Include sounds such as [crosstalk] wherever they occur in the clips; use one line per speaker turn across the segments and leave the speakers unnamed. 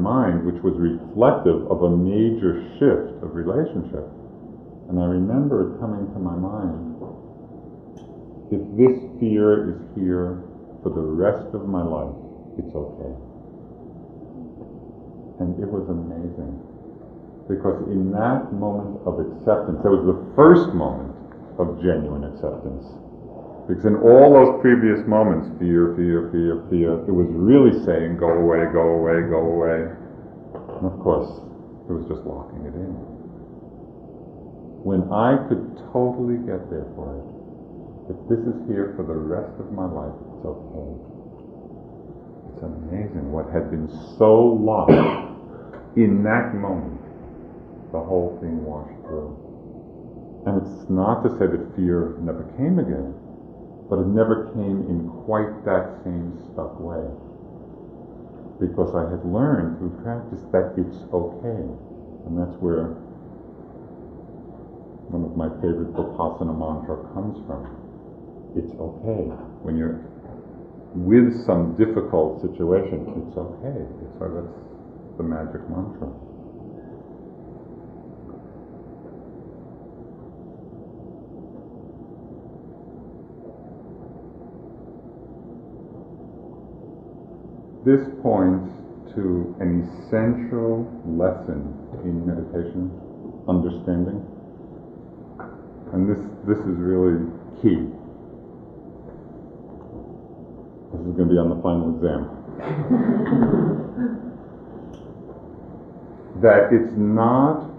mind, which was reflective of a major shift of relationship. And I remember it coming to my mind if this fear is here for the rest of my life, it's okay. And it was amazing. Because in that moment of acceptance, that was the first moment of genuine acceptance. Because in all those previous moments, fear, fear, fear, fear, it was really saying, go away, go away, go away. And of course, it was just locking it in. When I could totally get there for it, if this is here for the rest of my life, it's okay. It's amazing what had been so locked in that moment, the whole thing washed through. And it's not to say that fear never came again but it never came in quite that same stuck way. Because I had learned through practice that it's okay. And that's where one of my favorite Vipassana mantra comes from. It's okay. When you're with some difficult situation, it's okay. It's, that's the magic mantra. This points to an essential lesson in meditation, understanding. And this, this is really key. This is going to be on the final exam. [laughs] that it's not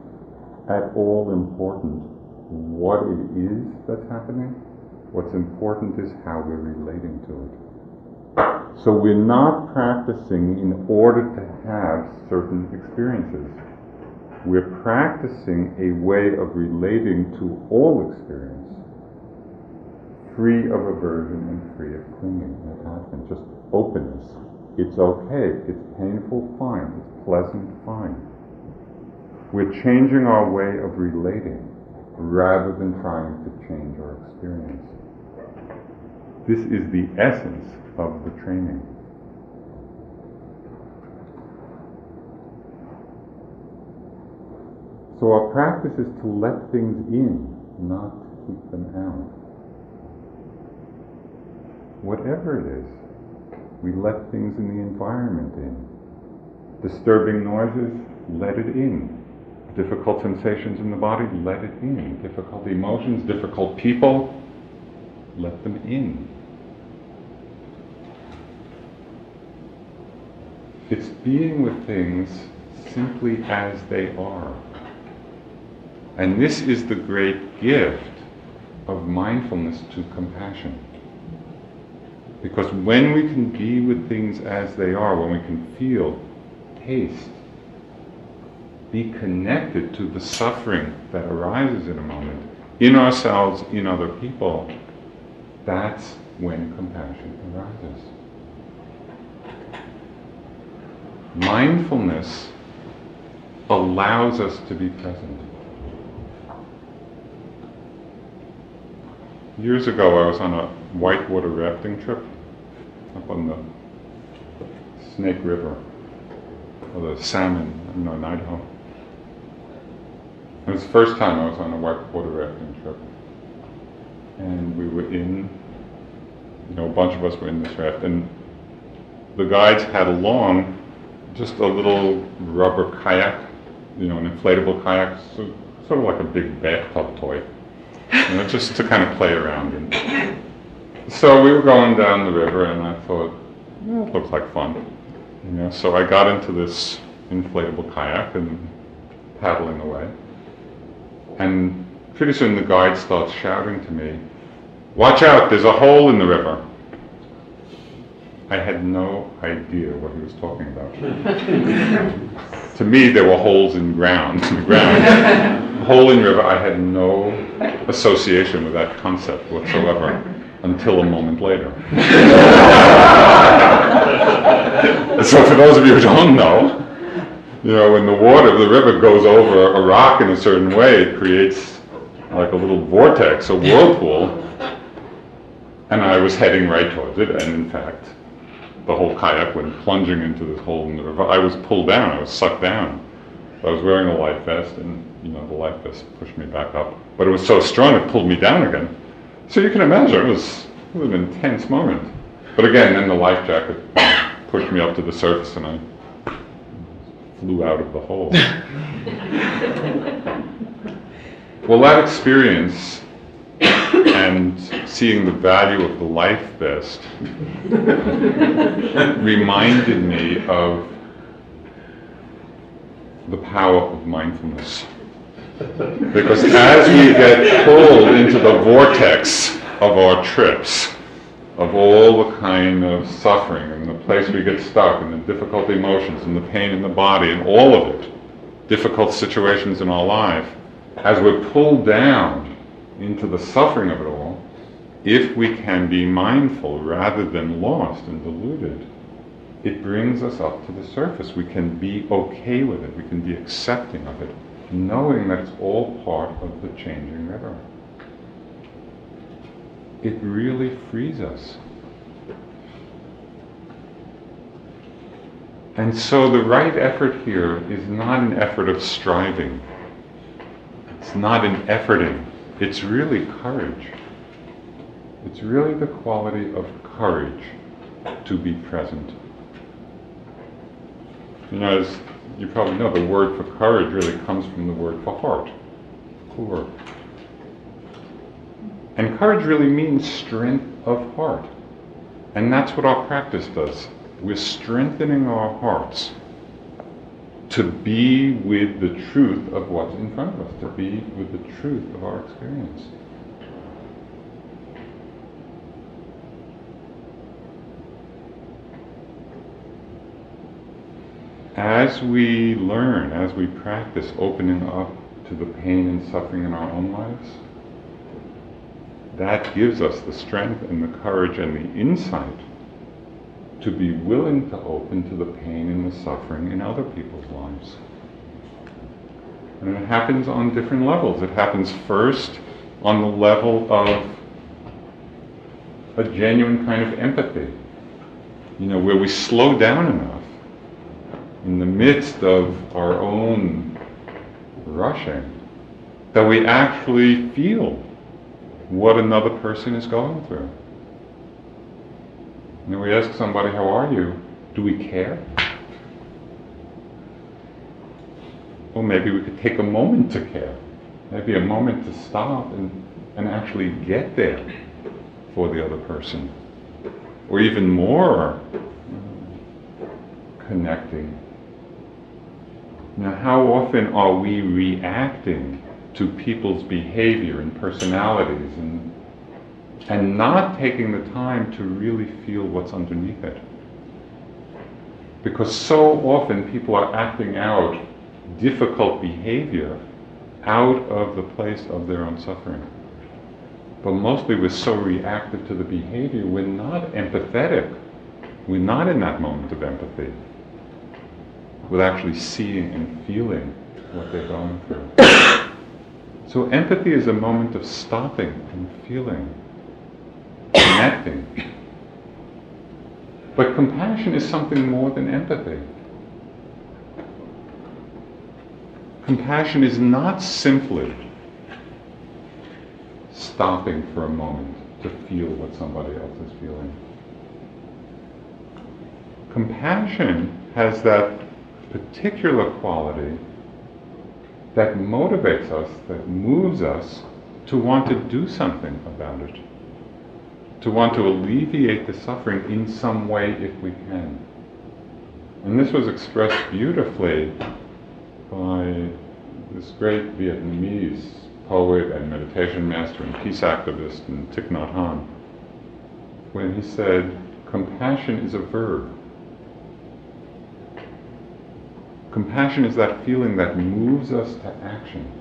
at all important what it is that's happening. What's important is how we're relating to it. So we're not practicing in order to have certain experiences. We're practicing a way of relating to all experience, free of aversion and free of clinging, and attachment, just openness. It's okay, it's painful, fine, it's pleasant, fine. We're changing our way of relating rather than trying to change our experience. This is the essence of the training. So our practice is to let things in, not to keep them out. Whatever it is, we let things in the environment in. Disturbing noises, let it in. Difficult sensations in the body, let it in. Difficult emotions, difficult people, let them in. It's being with things simply as they are. And this is the great gift of mindfulness to compassion. Because when we can be with things as they are, when we can feel, taste, be connected to the suffering that arises in a moment, in ourselves, in other people, that's when compassion arises. Mindfulness allows us to be present. Years ago, I was on a whitewater rafting trip up on the Snake River, or the Salmon, you know, in Idaho. It was the first time I was on a whitewater rafting trip. And we were in, you know, a bunch of us were in this raft, and the guides had along just a little rubber kayak, you know, an inflatable kayak, so, sort of like a big bathtub toy, you know, just to kind of play around in. So we were going down the river, and I thought, yeah, it looks like fun, you know. So I got into this inflatable kayak and paddling away, and pretty soon the guide starts shouting to me, "Watch out! There's a hole in the river." I had no idea what he was talking about. Hmm. [laughs] to me, there were holes in ground, in the ground. [laughs] Hole in river, I had no association with that concept whatsoever until a moment later. [laughs] so for those of you who don't know, you know, when the water, of the river goes over a rock in a certain way, it creates like a little vortex, a whirlpool, and I was heading right towards it, and in fact, the whole kayak went plunging into this hole in the river. I was pulled down. I was sucked down. I was wearing a life vest, and you know the life vest pushed me back up. But it was so strong it pulled me down again. So you can imagine it was, it was an intense moment. But again, then the life jacket pushed me up to the surface, and I flew out of the hole. [laughs] well, that experience and seeing the value of the life vest [laughs] reminded me of the power of mindfulness. Because as we get pulled into the vortex of our trips, of all the kind of suffering and the place we get stuck and the difficult emotions and the pain in the body and all of it, difficult situations in our life, as we're pulled down into the suffering of it all, if we can be mindful rather than lost and deluded, it brings us up to the surface. We can be okay with it. We can be accepting of it, knowing that it's all part of the changing river. It really frees us. And so the right effort here is not an effort of striving. It's not an efforting. It's really courage. It's really the quality of courage to be present. You know, as you probably know, the word for courage really comes from the word for heart, kur. And courage really means strength of heart. And that's what our practice does. We're strengthening our hearts to be with the truth of what's in front of us, to be with the truth of our experience. as we learn, as we practice opening up to the pain and suffering in our own lives, that gives us the strength and the courage and the insight to be willing to open to the pain and the suffering in other people's lives. And it happens on different levels. It happens first on the level of a genuine kind of empathy, you know, where we slow down enough in the midst of our own rushing, that we actually feel what another person is going through. And we ask somebody, How are you? Do we care? Well, maybe we could take a moment to care. Maybe a moment to stop and, and actually get there for the other person. Or even more, connecting now, how often are we reacting to people's behavior and personalities and, and not taking the time to really feel what's underneath it? Because so often people are acting out difficult behavior out of the place of their own suffering. But mostly we're so reactive to the behavior, we're not empathetic. We're not in that moment of empathy with actually seeing and feeling what they're going through. [coughs] so empathy is a moment of stopping and feeling, connecting. But compassion is something more than empathy. Compassion is not simply stopping for a moment to feel what somebody else is feeling. Compassion has that particular quality that motivates us, that moves us to want to do something about it, to want to alleviate the suffering in some way if we can. And this was expressed beautifully by this great Vietnamese poet and meditation master and peace activist, and Thich Nhat Hanh, when he said, compassion is a verb. Compassion is that feeling that moves us to action.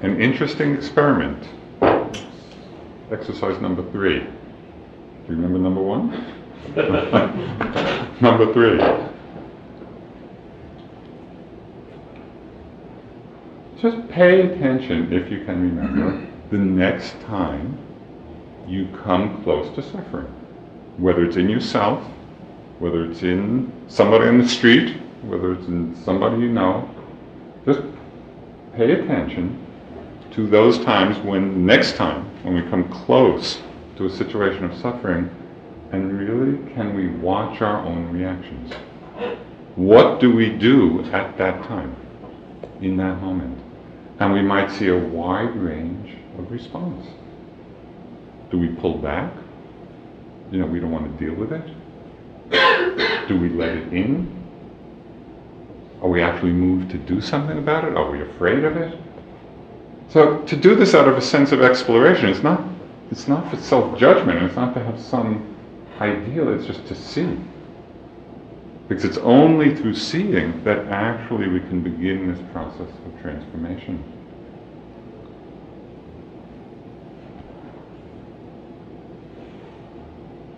An interesting experiment. Exercise number three. Do you remember number one? [laughs] number three. Just pay attention, if you can remember, the next time you come close to suffering. Whether it's in yourself, whether it's in somebody in the street, whether it's in somebody you know, just pay attention to those times when, next time, when we come close to a situation of suffering, and really can we watch our own reactions? What do we do at that time, in that moment? And we might see a wide range of response. Do we pull back? You know, we don't want to deal with it. Do we let it in? Are we actually moved to do something about it? Are we afraid of it? So to do this out of a sense of exploration, it's not it's not for self-judgment, it's not to have some ideal, it's just to see. Because it's only through seeing that actually we can begin this process of transformation.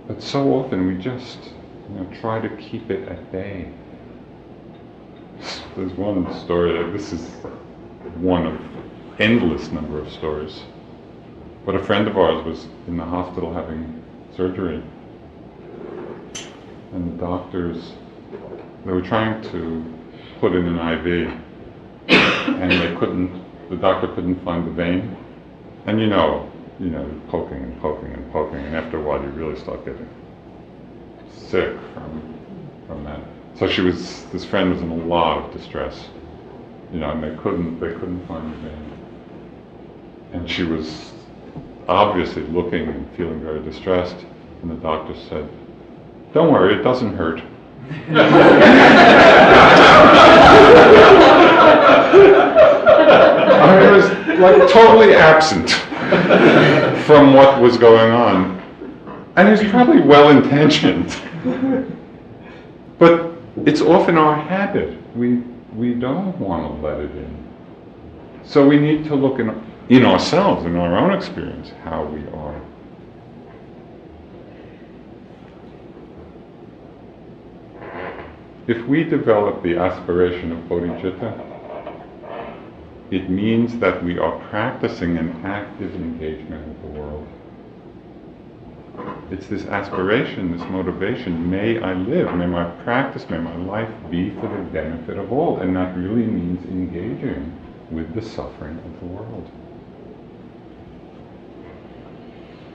But so often we just you know, try to keep it at bay. There's one story, this is one of endless number of stories. But a friend of ours was in the hospital having surgery. And the doctors, they were trying to put in an IV. And they couldn't, the doctor couldn't find the vein. And you know, you know, poking and poking and poking. And after a while you really start getting sick from, from that. So she was, this friend was in a lot of distress. You know, and they couldn't, they couldn't find the vein. And she was obviously looking and feeling very distressed. And the doctor said, Don't worry, it doesn't hurt. [laughs] I was like totally absent from what was going on. And he was probably well intentioned. but it's often our habit. We, we don't want to let it in. So we need to look in in ourselves, in our own experience, how we are. If we develop the aspiration of bodhicitta, it means that we are practicing an active engagement with the world. It's this aspiration, this motivation. May I live, may my practice, may my life be for the benefit of all. And that really means engaging with the suffering of the world.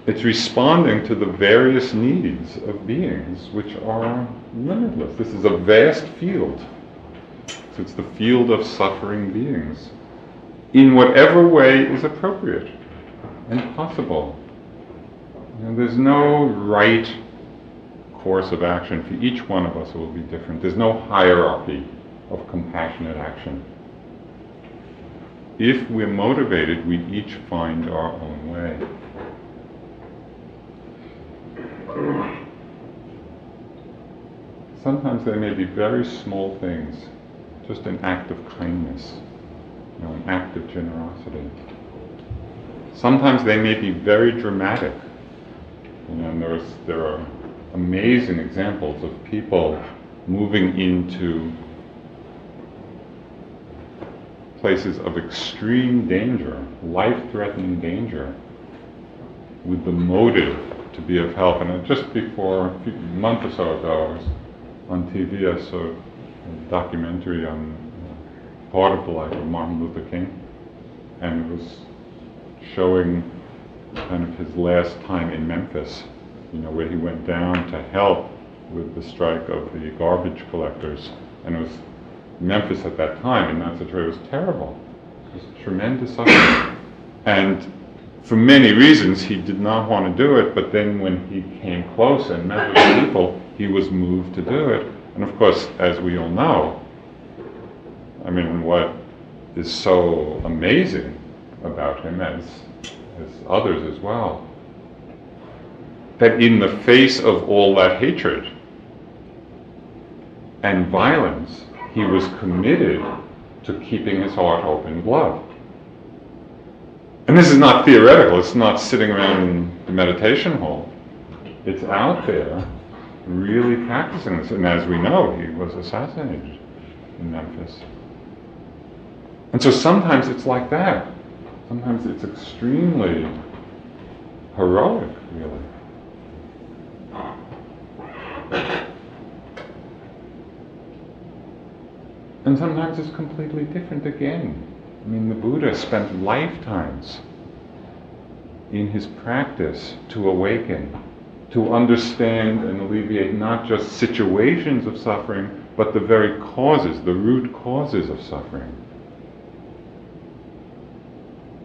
It's responding to the various needs of beings, which are limitless. This is a vast field. So it's the field of suffering beings. In whatever way is appropriate and possible. Know, there's no right course of action. For each one of us, it will be different. There's no hierarchy of compassionate action. If we're motivated, we each find our own way. Sometimes they may be very small things, just an act of kindness, you know, an act of generosity. Sometimes they may be very dramatic. You know, and there's, there are amazing examples of people moving into places of extreme danger, life-threatening danger, with the motive to be of help. And just before, a month or so ago, I was on TV, I saw a documentary on uh, part of the life of Martin Luther King, and it was showing kind of his last time in Memphis, you know, where he went down to help with the strike of the garbage collectors. And it was Memphis at that time in that situation was terrible. It was tremendous suffering. And for many reasons, he did not want to do it, but then when he came close and met with people, he was moved to do it. And of course, as we all know, I mean, what is so amazing about him, as, as others as well, that in the face of all that hatred and violence, he was committed to keeping his heart open love. And this is not theoretical, it's not sitting around in the meditation hall. It's out there really practicing this. And as we know, he was assassinated in Memphis. And so sometimes it's like that. Sometimes it's extremely heroic, really. And sometimes it's completely different again. I mean, the Buddha spent lifetimes in his practice to awaken, to understand and alleviate not just situations of suffering, but the very causes, the root causes of suffering.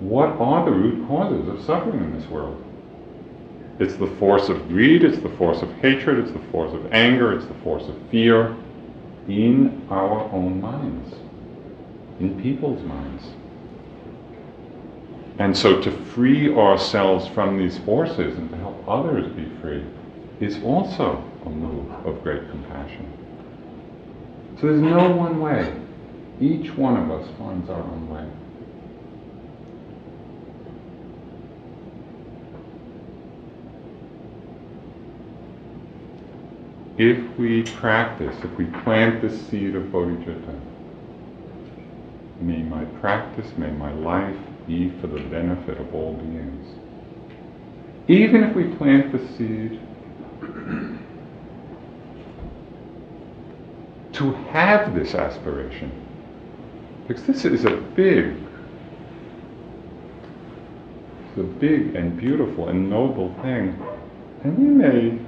What are the root causes of suffering in this world? It's the force of greed, it's the force of hatred, it's the force of anger, it's the force of fear in our own minds, in people's minds. And so to free ourselves from these forces and to help others be free is also a move of great compassion. So there's no one way. Each one of us finds our own way. If we practice, if we plant the seed of bodhicitta, may my practice, may my life be for the benefit of all beings. Even if we plant the seed to have this aspiration, because this is a big, it's a big and beautiful and noble thing, and we may,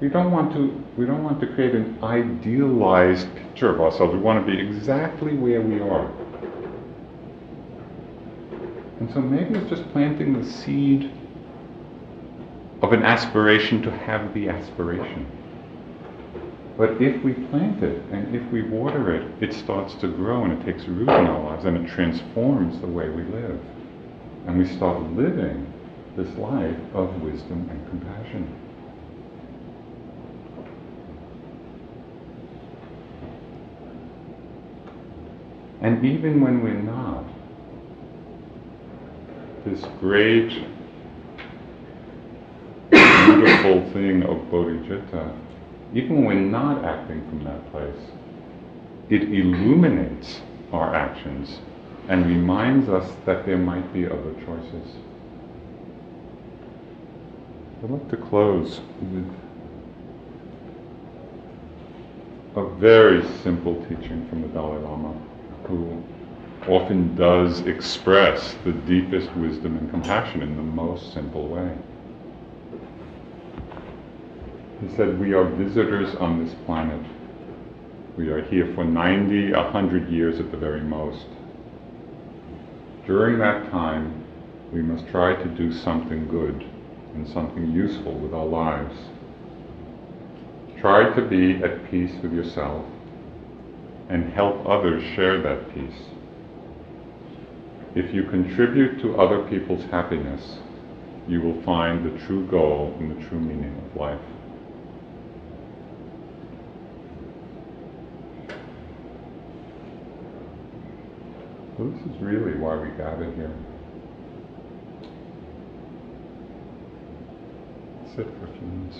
we don't want to, we don't want to create an idealized picture of ourselves. We want to be exactly where we are. And so maybe it's just planting the seed of an aspiration to have the aspiration. But if we plant it and if we water it, it starts to grow and it takes root in our lives and it transforms the way we live. And we start living this life of wisdom and compassion. And even when we're not, this great, beautiful thing of bodhicitta, even when not acting from that place, it illuminates our actions and reminds us that there might be other choices. I'd like to close with a very simple teaching from the Dalai Lama, who often does express the deepest wisdom and compassion in the most simple way. He said, We are visitors on this planet. We are here for 90, 100 years at the very most. During that time, we must try to do something good and something useful with our lives. Try to be at peace with yourself and help others share that peace if you contribute to other people's happiness, you will find the true goal and the true meaning of life. So this is really why we gather here. Sit for a few minutes.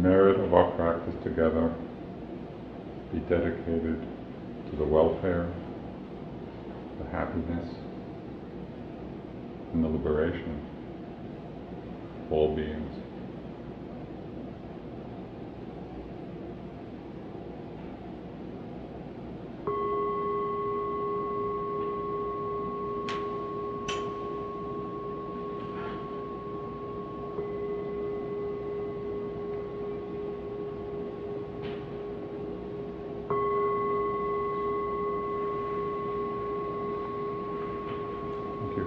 Merit of our practice together be dedicated to the welfare, the happiness, and the liberation of all beings. Thank you.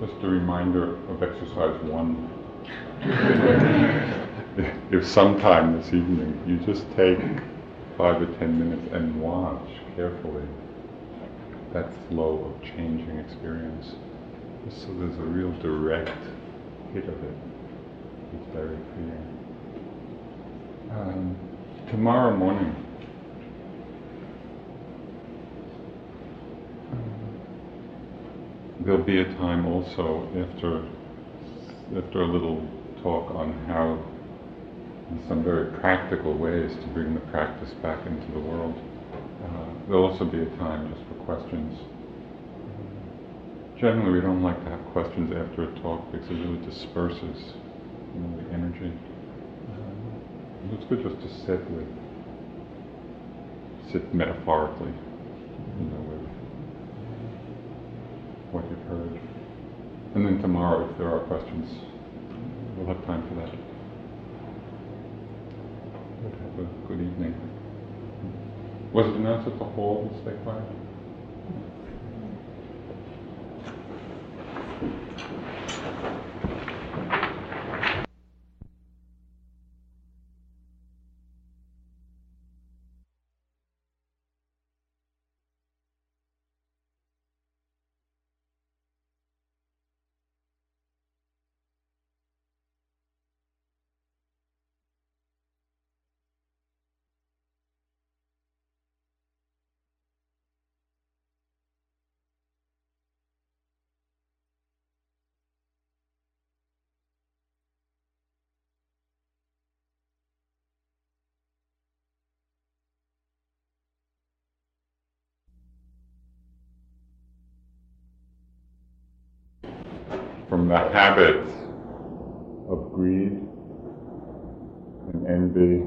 Just a reminder of exercise one. [laughs] if sometime this evening you just take five or ten minutes and watch carefully that flow of changing experience, so there's a real direct hit of it. It's very clear. Um, tomorrow morning, there'll be a time also after after a little talk on how in some very practical ways to bring the practice back into the world. Uh, there'll also be a time just for questions. Generally, we don't like to have questions after a talk because it really disperses you know, the energy. Uh, it's good just to sit with, sit metaphorically, you know, And then tomorrow, if there are questions, we'll have time for that. Have a good evening. Was it announced at the hall will stay quiet? From the habits of greed and envy,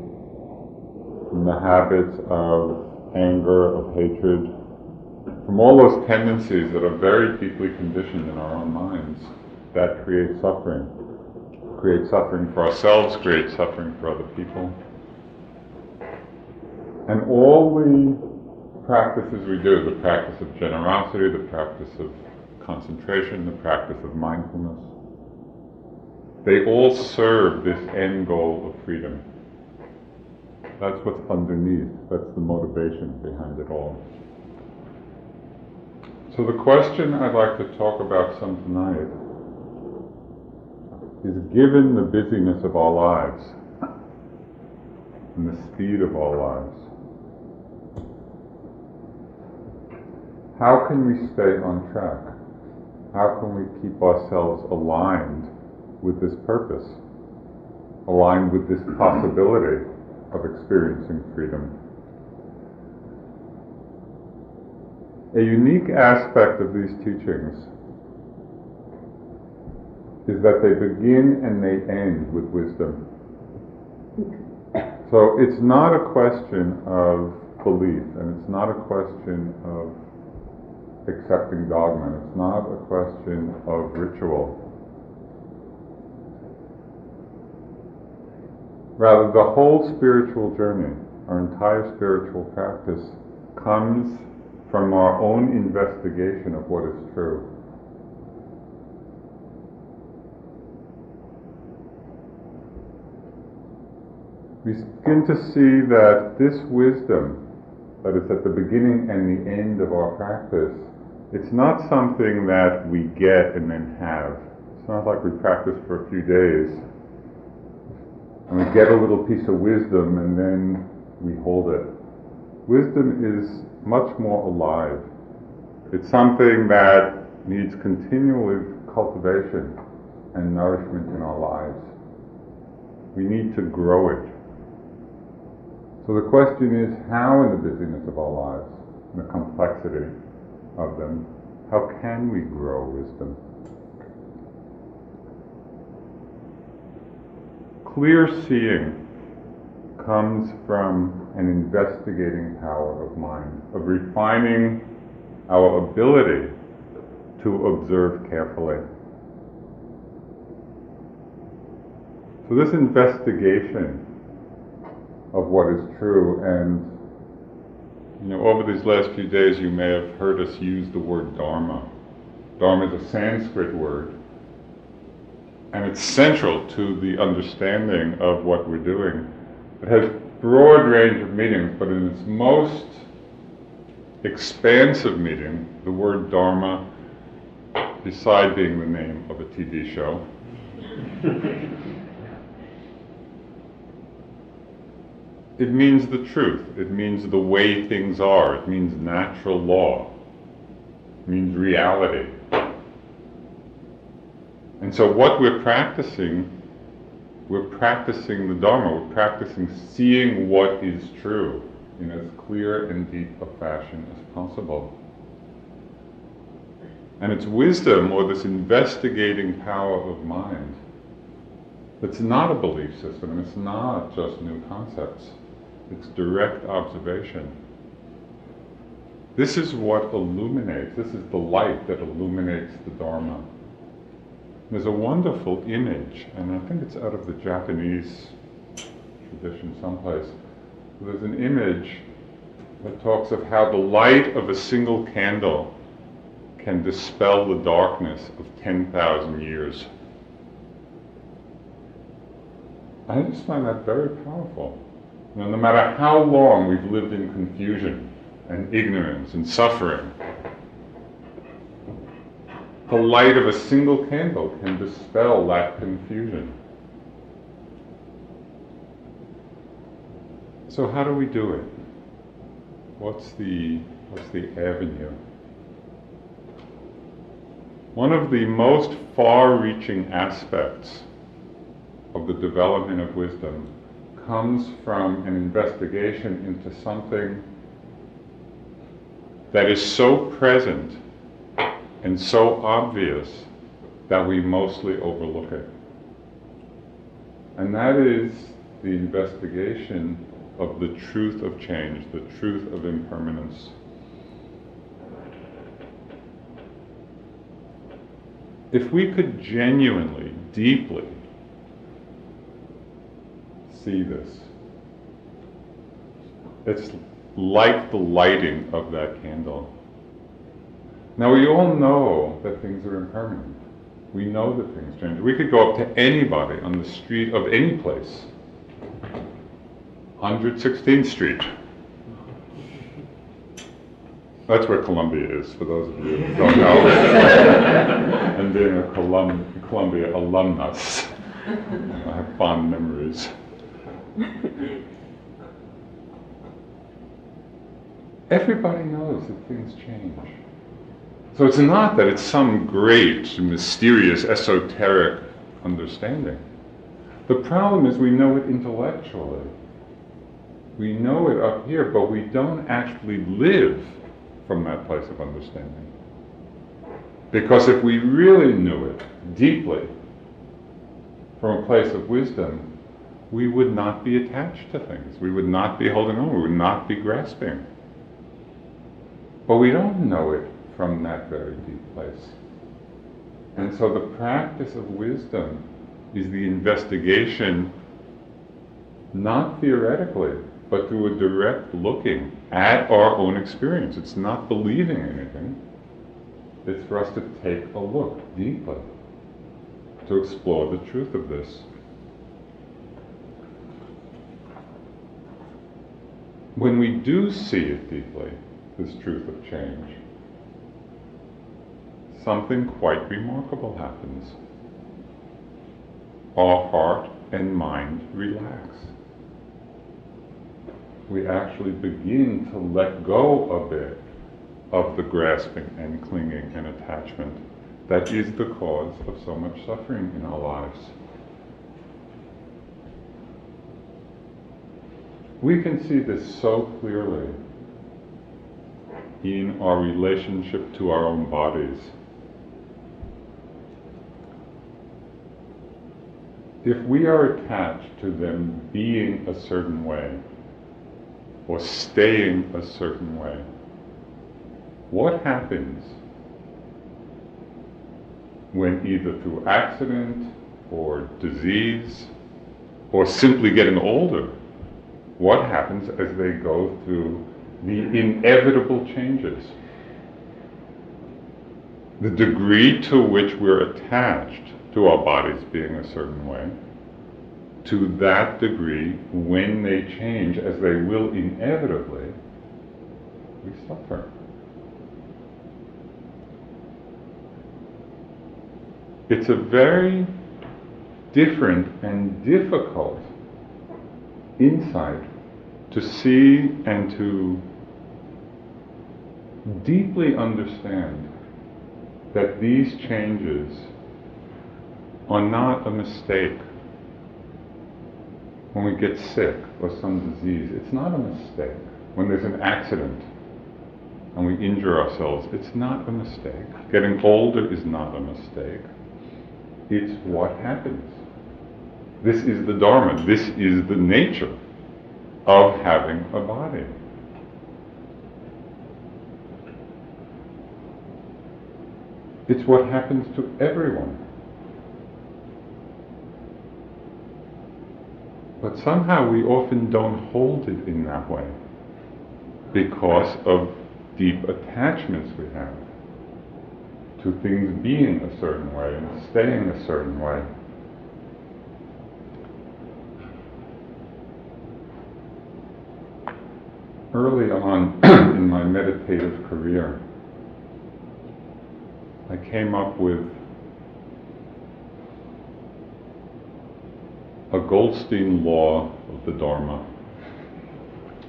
from the habits of anger, of hatred, from all those tendencies that are very deeply conditioned in our own minds that create suffering. Create suffering for ourselves, create suffering for other people. And all the practices we do, the practice of generosity, the practice of concentration, the practice of mindfulness, they all serve this end goal of freedom. That's what's underneath, that's the motivation behind it all. So the question I'd like to talk about some tonight is given the busyness of our lives and the speed of our lives, how can we stay on track? How can we keep ourselves aligned with this purpose, aligned with this possibility of experiencing freedom? A unique aspect of these teachings is that they begin and they end with wisdom. So it's not a question of belief and it's not a question of accepting dogma. It's not a question of ritual. Rather, the whole spiritual journey, our entire spiritual practice, comes from our own investigation of what is true. We begin to see that this wisdom that is at the beginning and the end of our practice, it's not something that we get and then have. It's not like we practice for a few days and we get a little piece of wisdom and then we hold it. Wisdom is much more alive. It's something that needs continual cultivation and nourishment in our lives. We need to grow it. So the question is how, in the busyness of our lives, in the complexity of them, how can we grow wisdom? Clear seeing comes from an investigating power of mind, of refining our ability to observe carefully. So, this investigation of what is true, and you know, over these last few days, you may have heard us use the word Dharma. Dharma is a Sanskrit word, and it's central to the understanding of what we're doing. It has broad range of meanings, but in its most expansive meaning, the word Dharma, beside being the name of a TV show, [laughs] it means the truth. It means the way things are. It means natural law. It means reality. And so what we're practicing we're practicing the Dharma, we're practicing seeing what is true in as clear and deep a fashion as possible. And it's wisdom or this investigating power of mind that's not a belief system, it's not just new concepts, it's direct observation. This is what illuminates, this is the light that illuminates the Dharma. There's a wonderful image, and I think it's out of the Japanese tradition someplace. There's an image that talks of how the light of a single candle can dispel the darkness of 10,000 years. I just find that very powerful. No matter how long we've lived in confusion and ignorance and suffering, the light of a single candle can dispel that confusion. So how do we do it? What's the, what's the avenue? One of the most far-reaching aspects of the development of wisdom comes from an investigation into something that is so present and so obvious that we mostly overlook it. And that is the investigation of the truth of change, the truth of impermanence. If we could genuinely, deeply see this, it's like the lighting of that candle. Now, we all know that things are impermanent. We know that things change. We could go up to anybody on the street of any place, 116th Street. That's where Columbia is, for those of you who don't know. [laughs] and being a Colum- Columbia alumnus, I have fond memories. [laughs] Everybody knows that things change. So it's not that it's some great, mysterious, esoteric understanding. The problem is we know it intellectually. We know it up here, but we don't actually live from that place of understanding. Because if we really knew it deeply, from a place of wisdom, we would not be attached to things. We would not be holding on. We would not be grasping. But we don't know it from that very deep place. And so the practice of wisdom is the investigation, not theoretically, but through a direct looking at our own experience. It's not believing anything. It's for us to take a look deeply, to explore the truth of this. When we do see it deeply, this truth of change, something quite remarkable happens. Our heart and mind relax. We actually begin to let go a bit of the grasping and clinging and attachment that is the cause of so much suffering in our lives. We can see this so clearly in our relationship to our own bodies. If we are attached to them being a certain way or staying a certain way, what happens when either through accident or disease or simply getting older, what happens as they go through the inevitable changes? The degree to which we're attached to our bodies being a certain way, to that degree, when they change, as they will inevitably, we suffer. It's a very different and difficult insight to see and to deeply understand that these changes are not a mistake. When we get sick or some disease, it's not a mistake. When there's an accident and we injure ourselves, it's not a mistake. Getting older is not a mistake. It's what happens. This is the Dharma. This is the nature of having a body. It's what happens to everyone. But somehow we often don't hold it in that way because of deep attachments we have to things being a certain way and staying a certain way. Early on [clears throat] in my meditative career, I came up with a Goldstein law of the Dharma,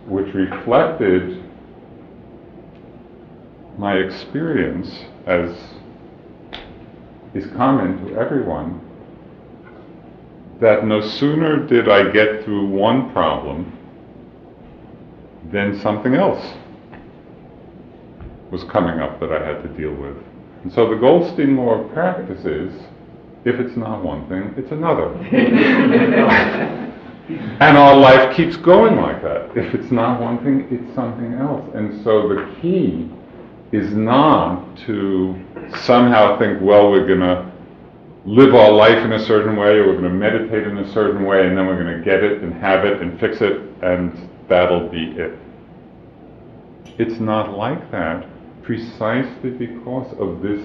which reflected my experience as is common to everyone that no sooner did I get through one problem than something else was coming up that I had to deal with. And so the Goldstein law of practice is if it's not one thing, it's another. [laughs] and our life keeps going like that. If it's not one thing, it's something else. And so the key is not to somehow think, well, we're going to live our life in a certain way, or we're going to meditate in a certain way, and then we're going to get it and have it and fix it, and that'll be it. It's not like that precisely because of this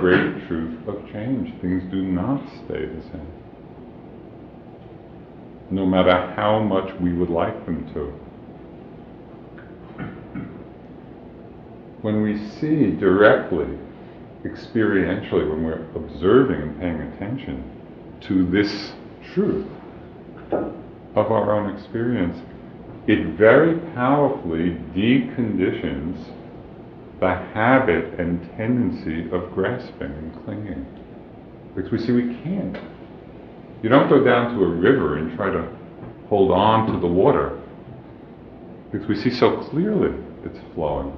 great truth of change. Things do not stay the same. No matter how much we would like them to. when we see directly, experientially, when we're observing and paying attention to this truth of our own experience, it very powerfully deconditions the habit and tendency of grasping and clinging. Because we see we can't. You don't go down to a river and try to hold on to the water. Because we see so clearly it's flowing.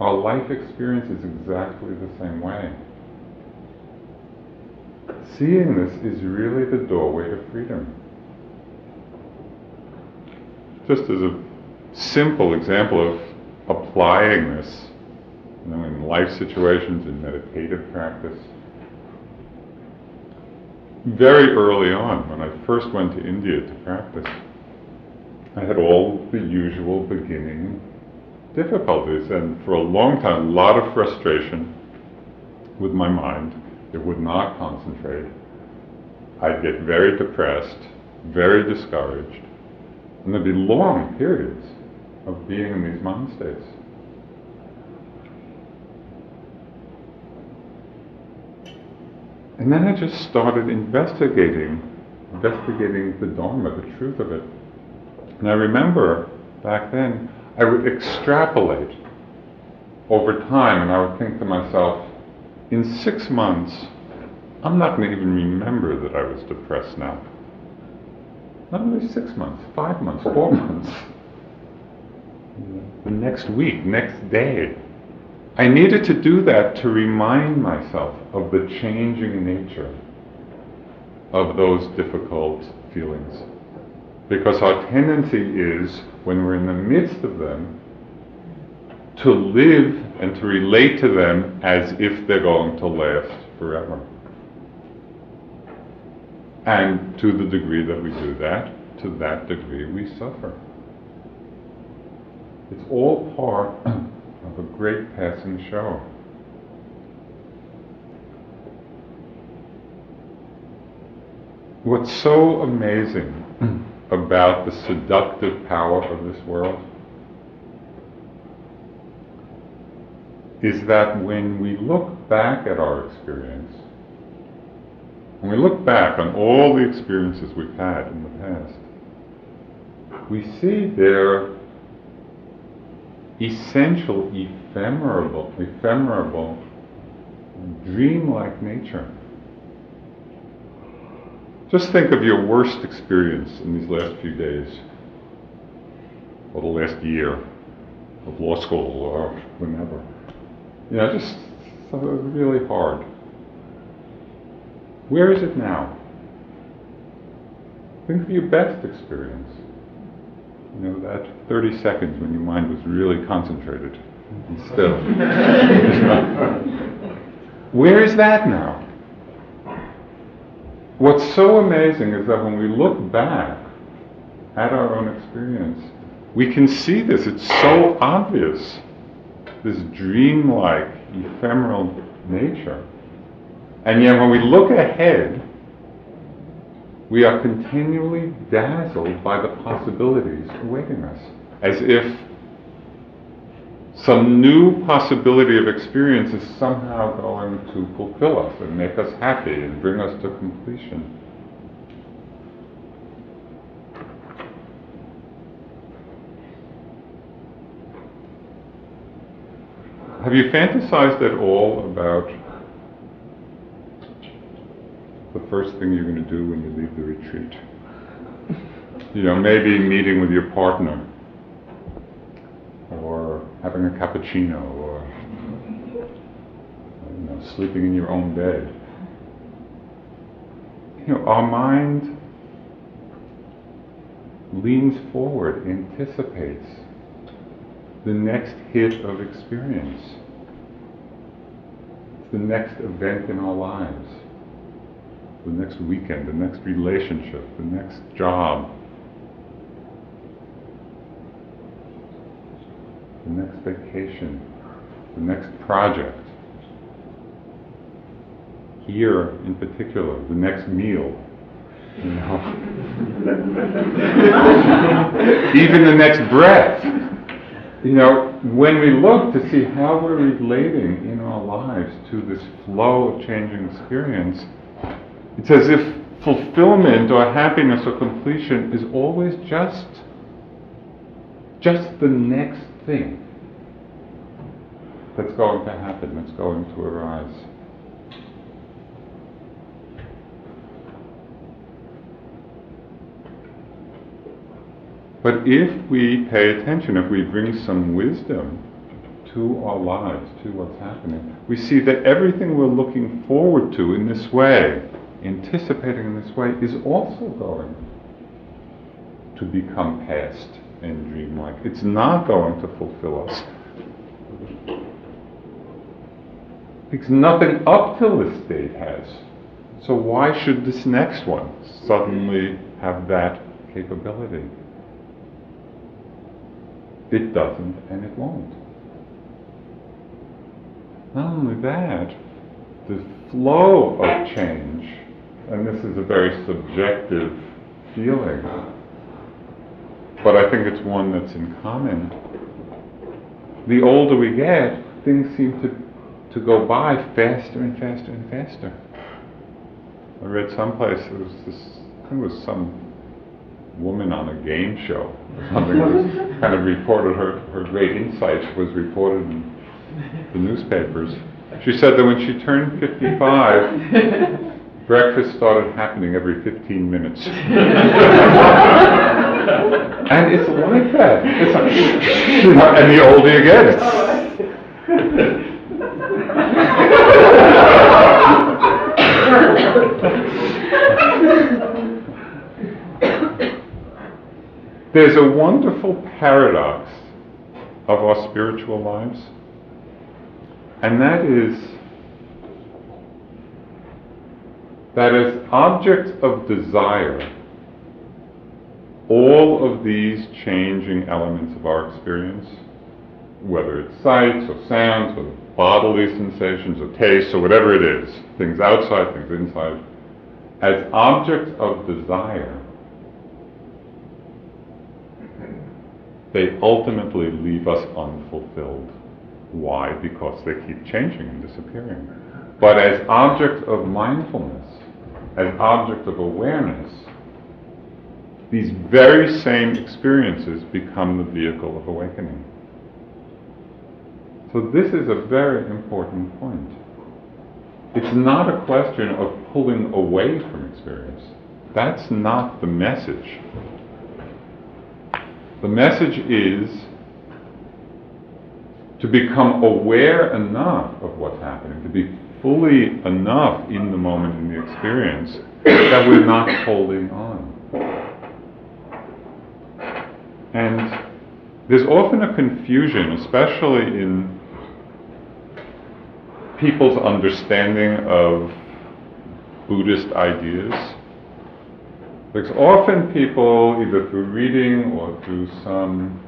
Our life experience is exactly the same way. Seeing this is really the doorway to freedom. Just as a simple example of applying this you know, in life situations, in meditative practice. Very early on, when I first went to India to practice, I had all the usual beginning difficulties, and for a long time, a lot of frustration with my mind. It would not concentrate. I'd get very depressed, very discouraged, and there'd be long periods of being in these mind states. And then I just started investigating, investigating the Dharma, the truth of it. And I remember back then, I would extrapolate over time, and I would think to myself, in six months, I'm not going to even remember that I was depressed now. Not only six months, five months, four months. The next week, next day. I needed to do that to remind myself of the changing nature of those difficult feelings. Because our tendency is, when we're in the midst of them, to live and to relate to them as if they're going to last forever. And to the degree that we do that, to that degree we suffer. It's all part [clears throat] of a great passing show. What's so amazing [clears throat] about the seductive power of this world is that when we look back at our experience, when we look back on all the experiences we've had in the past, we see their essential, ephemeral, ephemeral, dreamlike nature. Just think of your worst experience in these last few days, or the last year of law school, or whenever. You know, just something really hard. Where is it now? Think of your best experience. You know, that 30 seconds when your mind was really concentrated and still. [laughs] Where is that now? What's so amazing is that when we look back at our own experience, we can see this. It's so obvious. This dreamlike, ephemeral nature. And yet when we look ahead, we are continually dazzled by the possibilities awaiting us, as if some new possibility of experience is somehow going to fulfill us and make us happy and bring us to completion. Have you fantasized at all about the first thing you're going to do when you leave the retreat? You know, maybe meeting with your partner, or having a cappuccino, or you know, sleeping in your own bed. You know, our mind leans forward, anticipates the next hit of experience, the next event in our lives the next weekend, the next relationship, the next job, the next vacation, the next project. Here, in particular, the next meal. [laughs] Even the next breath. You know, when we look to see how we're relating in our lives to this flow of changing experience, it's as if fulfillment or happiness or completion is always just just the next thing that's going to happen, that's going to arise. But if we pay attention, if we bring some wisdom to our lives, to what's happening, we see that everything we're looking forward to in this way, anticipating in this way is also going to become past and dreamlike. It's not going to fulfill us. Because nothing up till this state has. So why should this next one suddenly have that capability? It doesn't and it won't. Not only that, the flow of change and this is a very subjective feeling, but I think it's one that's in common. The older we get, things seem to, to go by faster and faster and faster. I read someplace it was this, I think it was some woman on a game show or something was [laughs] kind of reported her, her great insights was reported in the newspapers. She said that when she turned 55, [laughs] breakfast started happening every 15 minutes. [laughs] and it's like that. It's like, and the older you get, it's, There's a wonderful paradox of our spiritual lives, and that is that as objects of desire, all of these changing elements of our experience, whether it's sights or sounds or bodily sensations or tastes or whatever it is, things outside, things inside, as objects of desire, they ultimately leave us unfulfilled. Why? Because they keep changing and disappearing. But as objects of mindfulness, as object of awareness, these very same experiences become the vehicle of awakening. So this is a very important point. It's not a question of pulling away from experience. That's not the message. The message is to become aware enough of what's happening, to be fully enough in the moment in the experience that we're not holding on. And there's often a confusion, especially in people's understanding of Buddhist ideas because often people, either through reading or through some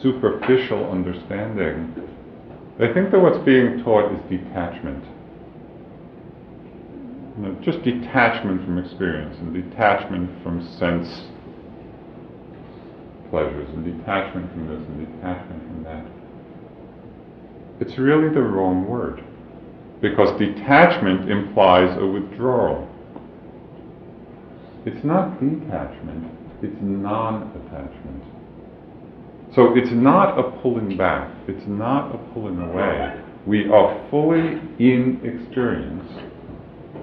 superficial understanding, they think that what's being taught is detachment. You know, just detachment from experience and detachment from sense pleasures and detachment from this and detachment from that. It's really the wrong word because detachment implies a withdrawal. It's not detachment, it's non-attachment. So it's not a pulling back, it's not a pulling away. We are fully in experience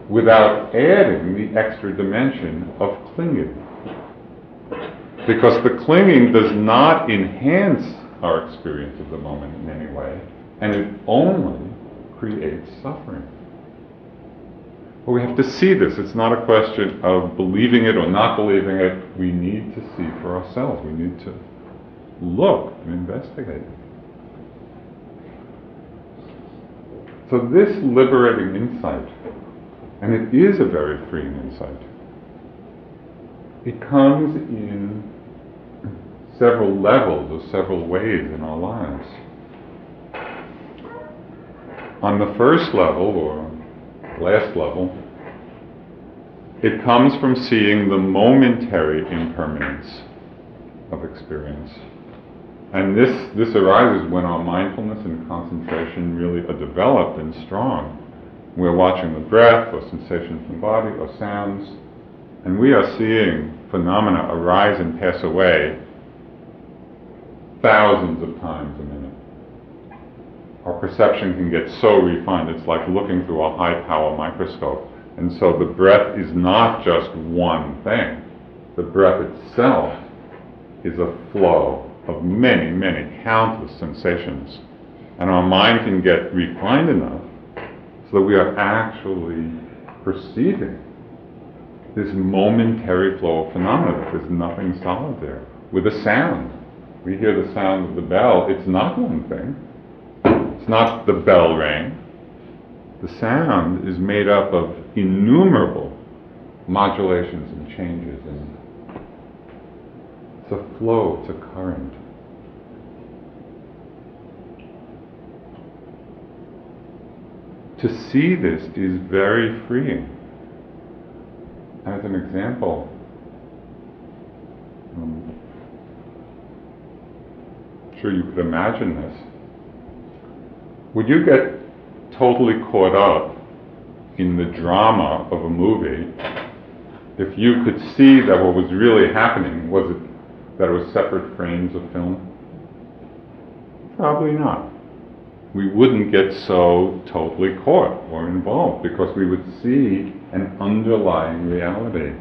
without adding the extra dimension of clinging. Because the clinging does not enhance our experience of the moment in any way, and it only creates suffering. But we have to see this. It's not a question of believing it or not believing it. We need to see for ourselves. We need to look and investigate. So this liberating insight, and it is a very freeing insight, it comes in several levels or several ways in our lives. On the first level, or last level, it comes from seeing the momentary impermanence of experience. And this, this arises when our mindfulness and concentration really are developed and strong. We're watching the breath or sensations in the body or sounds, and we are seeing phenomena arise and pass away thousands of times a minute our perception can get so refined. It's like looking through a high power microscope. And so the breath is not just one thing. The breath itself is a flow of many, many countless sensations. And our mind can get refined enough so that we are actually perceiving this momentary flow of phenomena. There's nothing solid there. With a sound, we hear the sound of the bell. It's not one thing. It's not the bell rang. The sound is made up of innumerable modulations and changes and it's a flow, it's a current. To see this is very freeing. As an example, um, I'm sure you could imagine this would you get totally caught up in the drama of a movie if you could see that what was really happening was that it was separate frames of film? Probably not. we wouldn't get so totally caught or involved because we would see an underlying reality.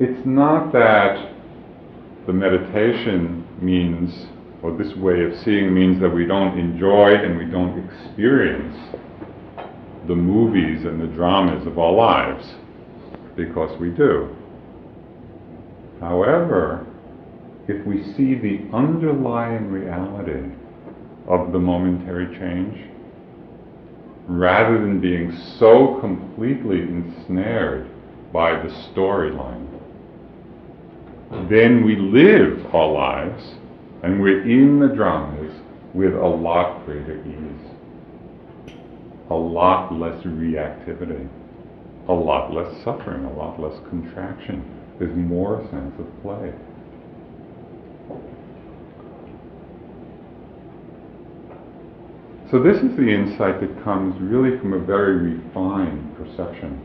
It's not that the meditation means, or this way of seeing means that we don't enjoy and we don't experience the movies and the dramas of our lives, because we do. However, if we see the underlying reality of the momentary change, rather than being so completely ensnared by the storyline, then we live our lives and we're in the dramas with a lot greater ease, a lot less reactivity, a lot less suffering, a lot less contraction. There's more sense of play. So this is the insight that comes really from a very refined perception.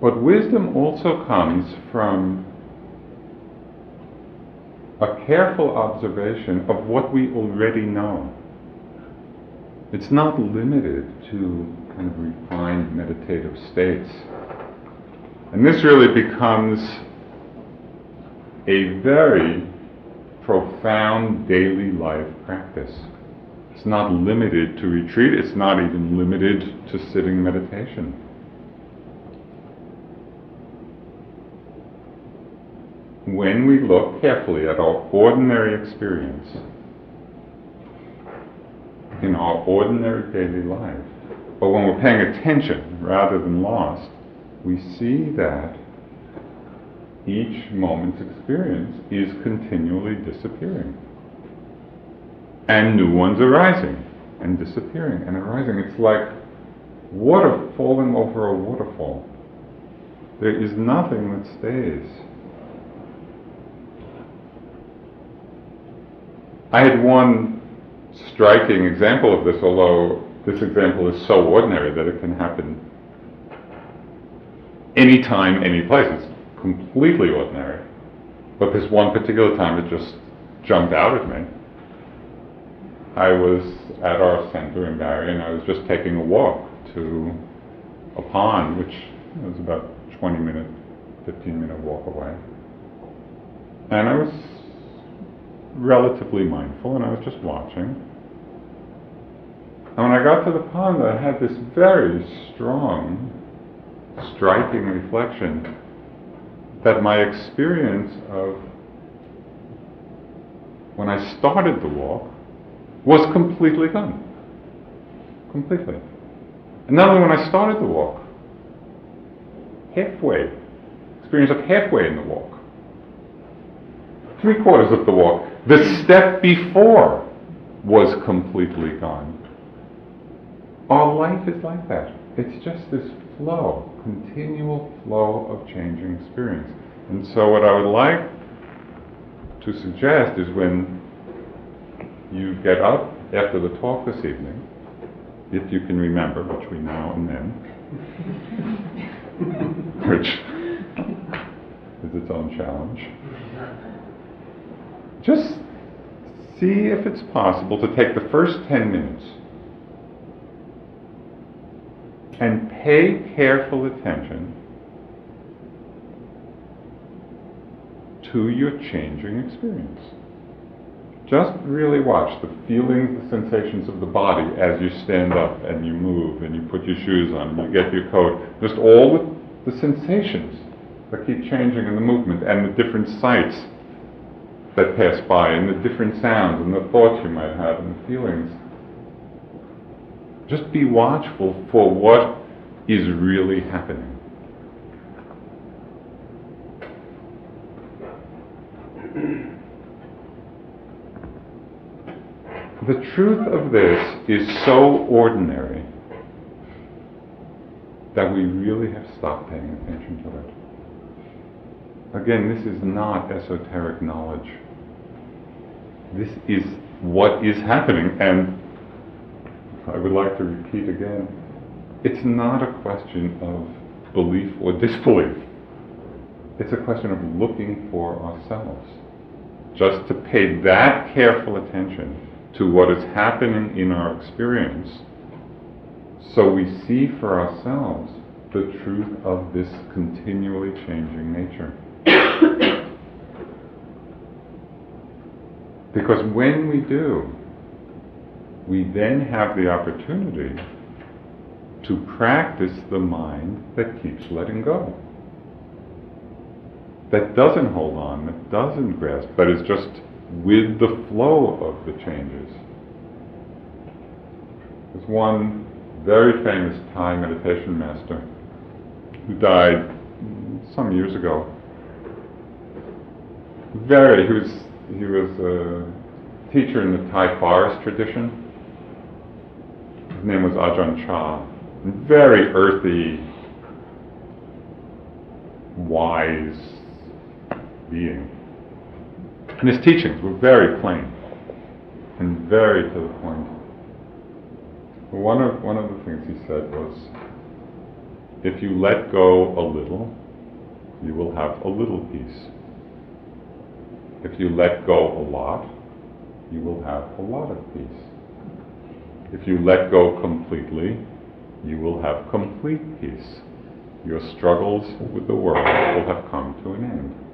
But wisdom also comes from a careful observation of what we already know. It's not limited to kind of refined meditative states. And this really becomes a very profound daily life practice. It's not limited to retreat, it's not even limited to sitting meditation. When we look carefully at our ordinary experience, in our ordinary daily life, but when we're paying attention rather than lost, we see that each moment's experience is continually disappearing. And new ones arising and disappearing and arising. It's like water falling over a waterfall. There is nothing that stays. I had one striking example of this, although this example is so ordinary that it can happen anytime, any place. It's completely ordinary. But this one particular time it just jumped out at me. I was at our center in Barre and I was just taking a walk to a pond, which was about 20 minute, 15 minute walk away. And I was relatively mindful and I was just watching. And when I got to the pond, I had this very strong, striking reflection that my experience of when I started the walk was completely gone. Completely. And not only when I started the walk, halfway, experience of halfway in the walk, three quarters of the walk, the step before was completely gone. Our life is like that. It's just this flow, continual flow of changing experience. And so, what I would like to suggest is when you get up after the talk this evening, if you can remember between now and then, [laughs] which is its own challenge, just see if it's possible to take the first 10 minutes and pay careful attention to your changing experience. Just really watch the feelings, the sensations of the body as you stand up and you move and you put your shoes on and you get your coat. Just all the, the sensations that keep changing in the movement and the different sights that pass by and the different sounds and the thoughts you might have and the feelings just be watchful for what is really happening. [clears throat] The truth of this is so ordinary that we really have stopped paying attention to it. Again, this is not esoteric knowledge. This is what is happening, and I would like to repeat again, it's not a question of belief or [laughs] disbelief. It's a question of looking for ourselves. Just to pay that careful attention to what is happening in our experience so we see for ourselves the truth of this continually changing nature. [coughs] because when we do, we then have the opportunity to practice the mind that keeps letting go. That doesn't hold on, that doesn't grasp, but is just with the flow of the changes. There's one very famous Thai meditation master who died some years ago. Very, he was he was a teacher in the Thai forest tradition. His name was Ajahn Chah. A very earthy, wise being. And his teachings were very plain and very to the point. One of, one of the things he said was, if you let go a little, you will have a little peace. If you let go a lot, you will have a lot of peace. If you let go completely, you will have complete peace. Your struggles with the world will have come to an end.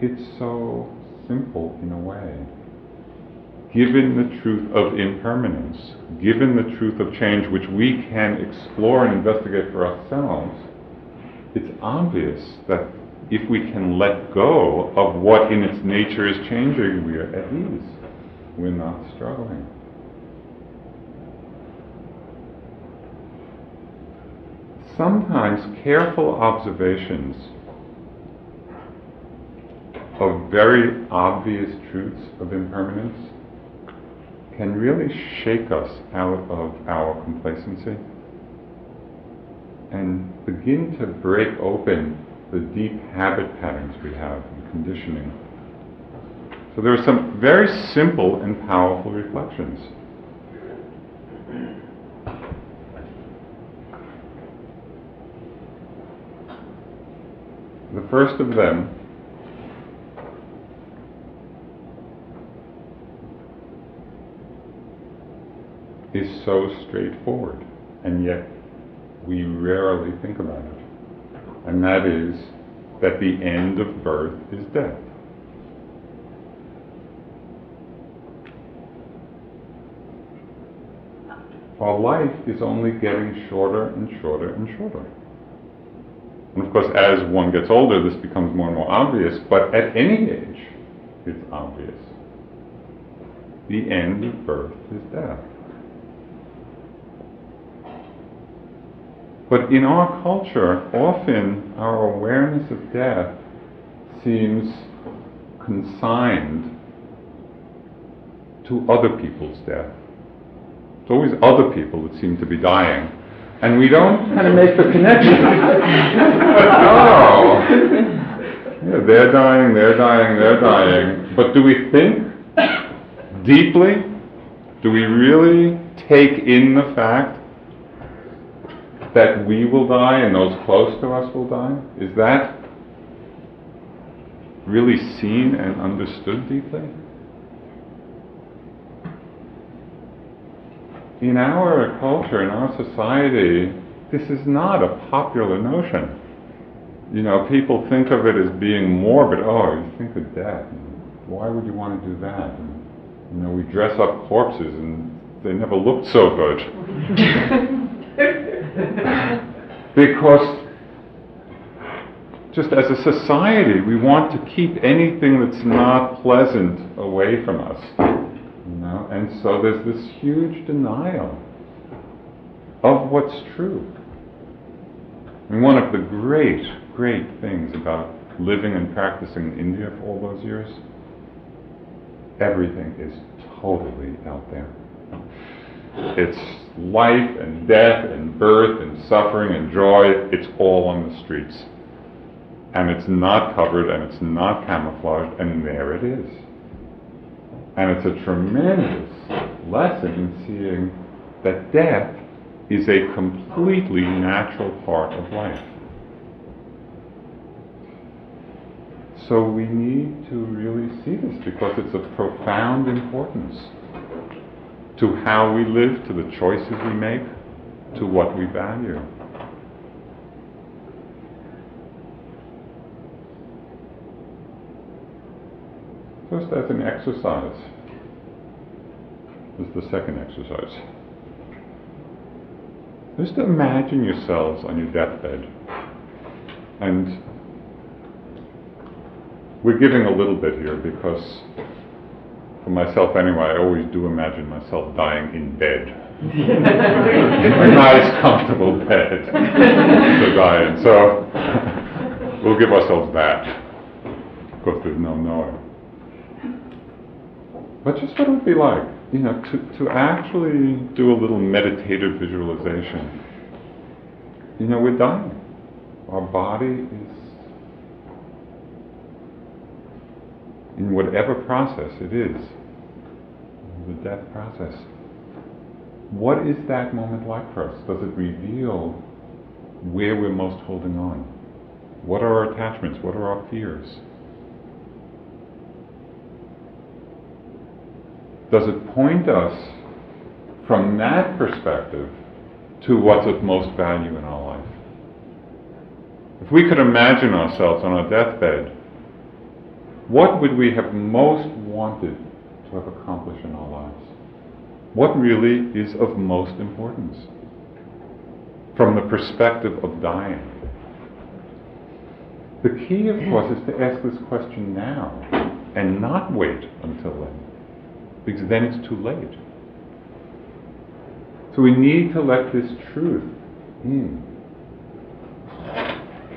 it's so simple in a way. Given the truth of impermanence, given the truth of change, which we can explore and investigate for ourselves, it's obvious that if we can let go of what in its nature is changing, we are at ease. We're not struggling. Sometimes careful observations of very obvious truths of impermanence can really shake us out of our complacency and begin to break open the deep habit patterns we have and conditioning. So there are some very simple and powerful reflections. The first of them is so straightforward, and yet we rarely think about it. And that is that the end of birth is death. Our life is only getting shorter and shorter and shorter. And of course, as one gets older, this becomes more and more obvious, but at any age, it's obvious. The end of birth is death. But in our culture, often our awareness of death seems consigned to other people's death. It's always other people that seem to be dying. And we don't kind of make the connection. [laughs] oh, yeah, they're dying, they're dying, they're dying. But do we think deeply? Do we really take in the fact that we will die and those close to us will die? Is that really seen and understood deeply? In our culture, in our society, this is not a popular notion. You know, people think of it as being morbid. Oh, you think of death. Why would you want to do that? And, you know, we dress up corpses and they never looked so good. [laughs] [laughs] because just as a society, we want to keep anything that's not pleasant away from us. You know? And so there's this huge denial of what's true. And one of the great, great things about living and practicing in India for all those years, everything is totally out there. It's life and death and birth and suffering and joy. It's all on the streets. And it's not covered and it's not camouflaged, and there it is. And it's a tremendous lesson in seeing that death is a completely natural part of life. So we need to really see this because it's of profound importance to how we live, to the choices we make, to what we value. Just as an exercise, this is the second exercise. Just imagine yourselves on your deathbed. And we're giving a little bit here because, for myself anyway, I always do imagine myself dying in bed. [laughs] In a nice, comfortable bed to die in. So we'll give ourselves that. Of course, there's no knowing. But just what it would be like you know, to, to actually do a little meditative visualization. You know, we're dying. Our body is in whatever process it is, the death process. What is that moment like for us? Does it reveal where we're most holding on? What are our attachments? What are our fears? does it point us from that perspective to what's of most value in our life? If we could imagine ourselves on our deathbed, what would we have most wanted to have accomplished in our lives? What really is of most importance from the perspective of dying? The key, of course, is to ask this question now and not wait until then because then it's too late. So we need to let this truth in.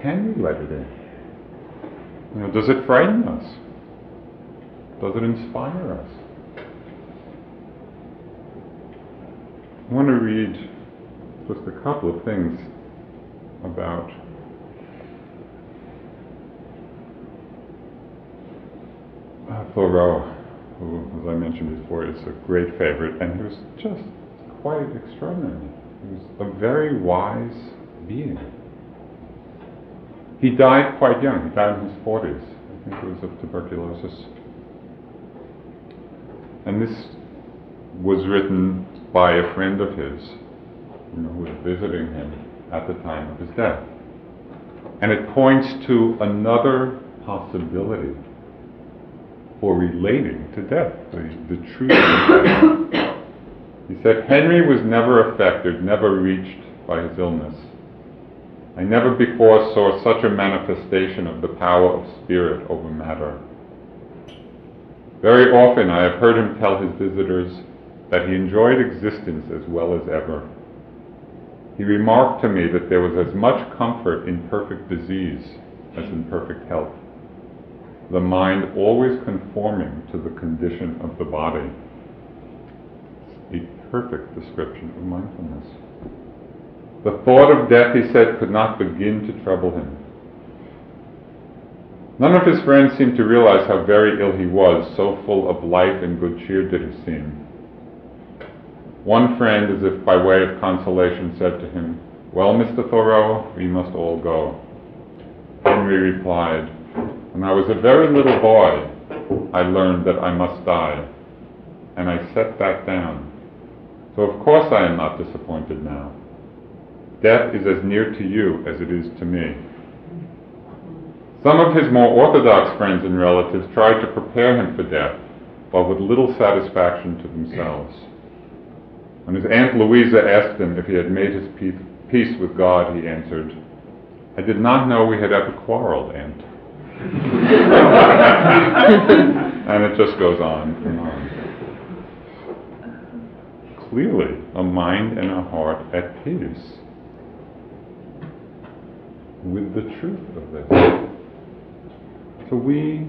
Can we let it in? You know, does it frighten us? Does it inspire us? I want to read just a couple of things about Thoreau who, as I mentioned before, is a great favorite, and he was just quite extraordinary. He was a very wise being. He died quite young. He died in his 40s. I think it was of tuberculosis. And this was written by a friend of his, you know, who was visiting him at the time of his death. And it points to another possibility for relating to death, the, the truth of [coughs] death. He said, Henry was never affected, never reached by his illness. I never before saw such a manifestation of the power of spirit over matter. Very often I have heard him tell his visitors that he enjoyed existence as well as ever. He remarked to me that there was as much comfort in perfect disease as in perfect health the mind always conforming to the condition of the body. A perfect description of mindfulness. The thought of death, he said, could not begin to trouble him. None of his friends seemed to realize how very ill he was, so full of life and good cheer did he seem. One friend, as if by way of consolation, said to him, Well, Mr. Thoreau, we must all go. Henry replied, when I was a very little boy, I learned that I must die, and I set that down. So of course I am not disappointed now. Death is as near to you as it is to me. Some of his more orthodox friends and relatives tried to prepare him for death, but with little satisfaction to themselves. When his Aunt Louisa asked him if he had made his peace with God, he answered, I did not know we had ever quarreled, Aunt. [laughs] and it just goes on and on. Clearly, a mind and a heart at peace with the truth of this. So we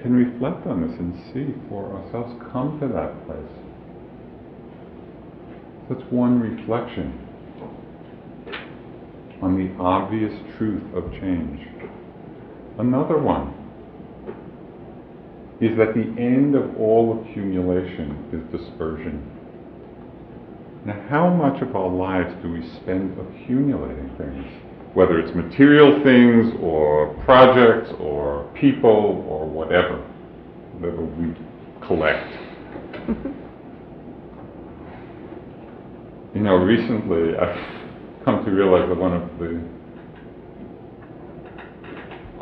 can reflect on this and see for ourselves, come to that place. That's one reflection on the obvious truth of change. Another one. is that the end of all accumulation is dispersion. Now, how much of our lives do we spend accumulating things? Whether it's material things or projects or people or whatever that we collect. you know, recently I've come to realize that one of the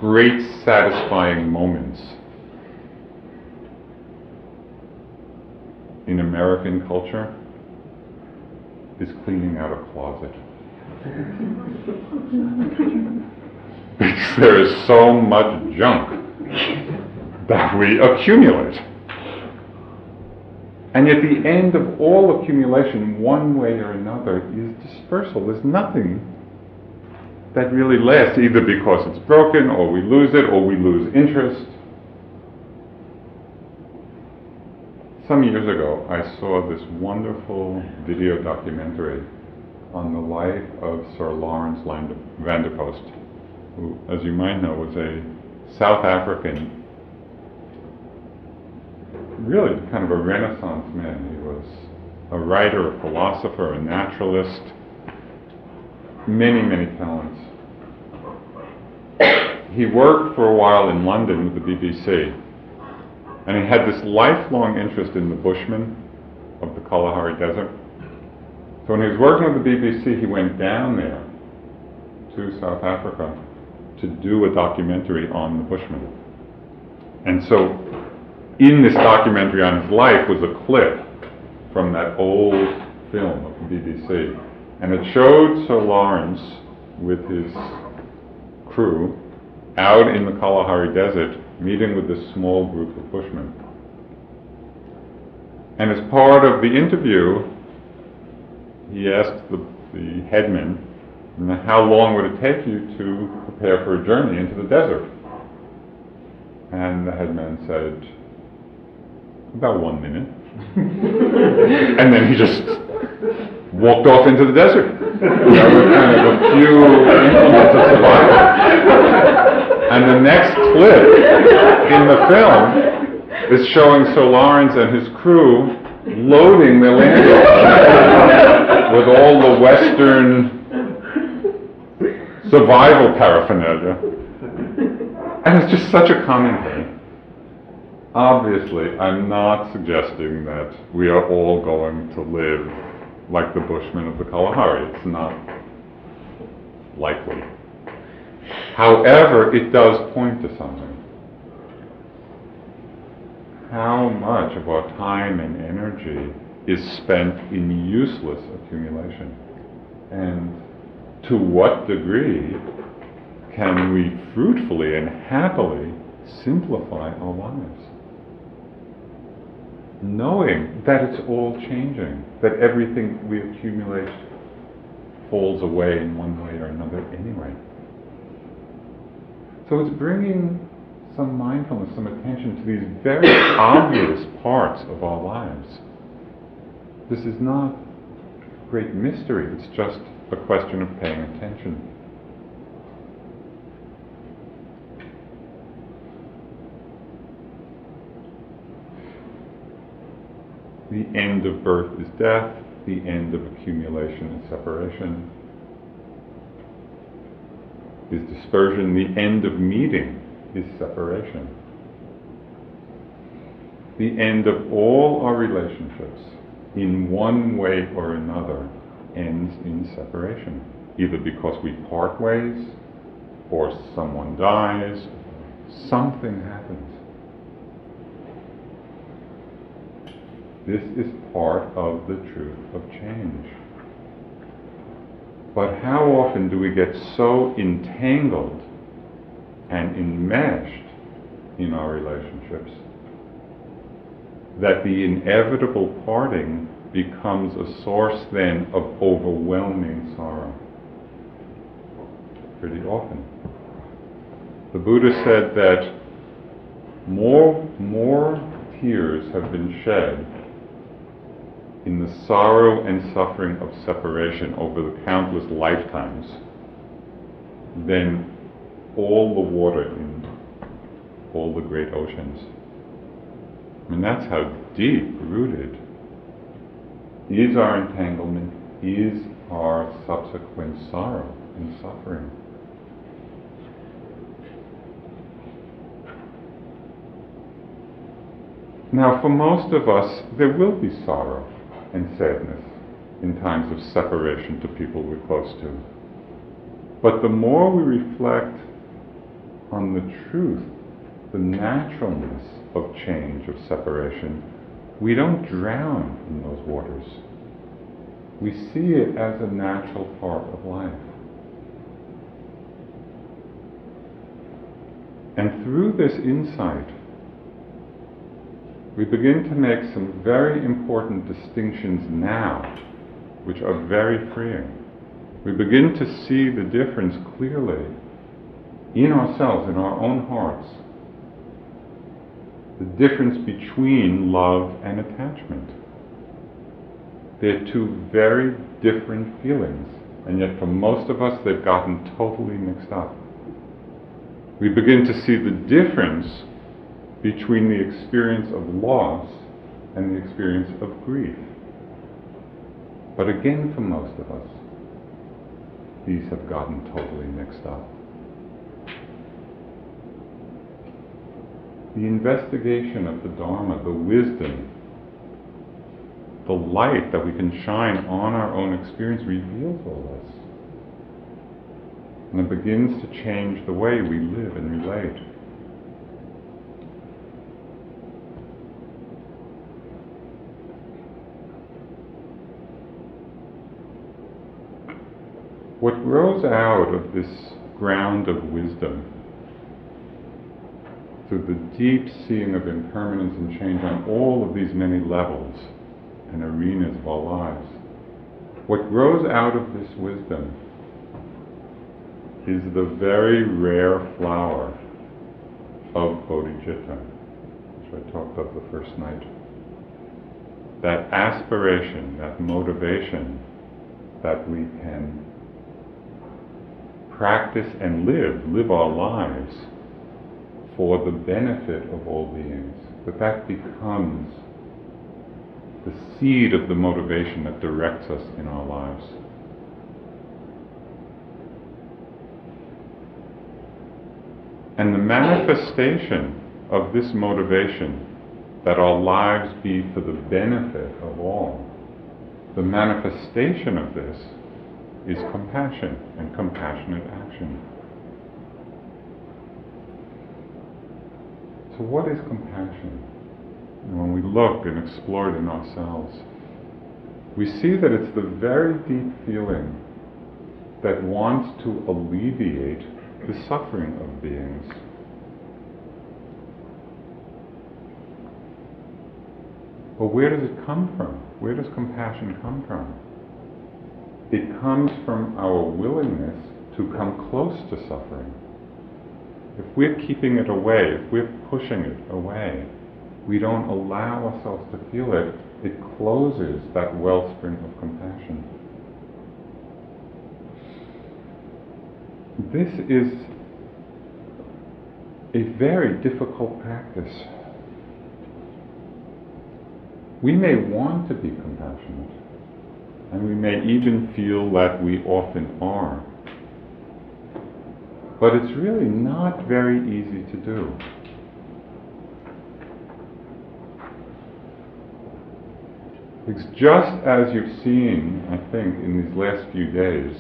great satisfying moments in American culture is cleaning out a closet. [laughs] because there is so much junk that we accumulate. And yet, the end of all accumulation, one way or another, is dispersal. There's nothing that really lasts, either because it's broken, or we lose it, or we lose interest. Some years ago, I saw this wonderful video documentary on the life of Sir Laurens van der Post, who, as you might know, was a South African, really kind of a Renaissance man. He was a writer, a philosopher, a naturalist, many, many talents. He worked for a while in London with the BBC and he had this lifelong interest in the Bushmen of the Kalahari Desert. So when he was working with the BBC, he went down there to South Africa to do a documentary on the Bushmen. And so in this documentary on his life was a clip from that old film of the BBC. And it showed Sir Laurens with his crew out in the Kalahari Desert meeting with this small group of Bushmen. And as part of the interview, he asked the, the headman, how long would it take you to prepare for a journey into the desert? And the headman said, about one minute. [laughs] and then he just walked off into the desert. That was kind of a few implements of survival. And the next clip in the film is showing Sir Laurens and his crew loading the Land with all the Western survival paraphernalia. And it's just such a common thing. Obviously, I'm not suggesting that we are all going to live like the Bushmen of the Kalahari. It's not likely. However, it does point to something. How much of our time and energy is spent in useless accumulation? And to what degree can we fruitfully and happily simplify our lives? Knowing that it's all changing, that everything we accumulate falls away in one way or another anyway. So it's bringing some mindfulness, some attention to these very [coughs] obvious parts of our lives. This is not great mystery, it's just a question of paying attention. The end of birth is death, the end of accumulation is separation is dispersion. The end of meeting is separation. The end of all our relationships, in one way or another, ends in separation. Either because we part ways, or someone dies, something happens. This is part of the truth of change. But how often do we get so entangled and enmeshed in our relationships that the inevitable parting becomes a source then of overwhelming sorrow? Pretty often. The Buddha said that more, more tears have been shed in the sorrow and suffering of separation over the countless lifetimes than all the water in all the great oceans. I mean, that's how deep rooted is our entanglement, is our subsequent sorrow and suffering. Now, for most of us, there will be sorrow and sadness in times of separation to people we're close to. But the more we reflect on the truth, the naturalness of change, of separation, we don't drown in those waters. We see it as a natural part of life. And through this insight, we begin to make some very important distinctions now, which are very freeing. We begin to see the difference clearly in ourselves, in our own hearts, the difference between love and attachment. They're two very different feelings, and yet for most of us, they've gotten totally mixed up. We begin to see the difference between the experience of loss and the experience of grief. But again, for most of us, these have gotten totally mixed up. The investigation of the Dharma, the wisdom, the light that we can shine on our own experience reveals all this. And it begins to change the way we live and relate. What grows out of this ground of wisdom, through the deep seeing of impermanence and change on all of these many levels and arenas of our lives, what grows out of this wisdom is the very rare flower of bodhicitta, which I talked of the first night. That aspiration, that motivation that we can practice and live, live our lives for the benefit of all beings, that that becomes the seed of the motivation that directs us in our lives. And the manifestation of this motivation, that our lives be for the benefit of all, the manifestation of this is compassion and compassionate action. So, what is compassion? And when we look and explore it in ourselves, we see that it's the very deep feeling that wants to alleviate the suffering of beings. But where does it come from? Where does compassion come from? It comes from our willingness to come close to suffering. If we're keeping it away, if we're pushing it away, we don't allow ourselves to feel it, it closes that wellspring of compassion. This is a very difficult practice. We may want to be compassionate. And we may even feel that we often are. But it's really not very easy to do. It's just as you've seen, I think, in these last few days,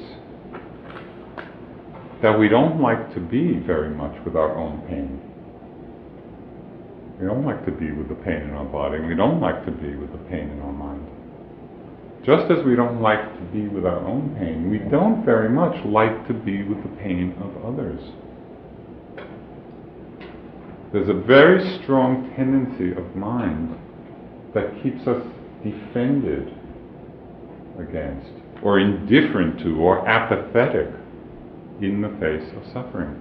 that we don't like to be very much with our own pain. We don't like to be with the pain in our body. We don't like to be with the pain in our mind. Just as we don't like to be with our own pain, we don't very much like to be with the pain of others. There's a very strong tendency of mind that keeps us defended against, or indifferent to, or apathetic in the face of suffering.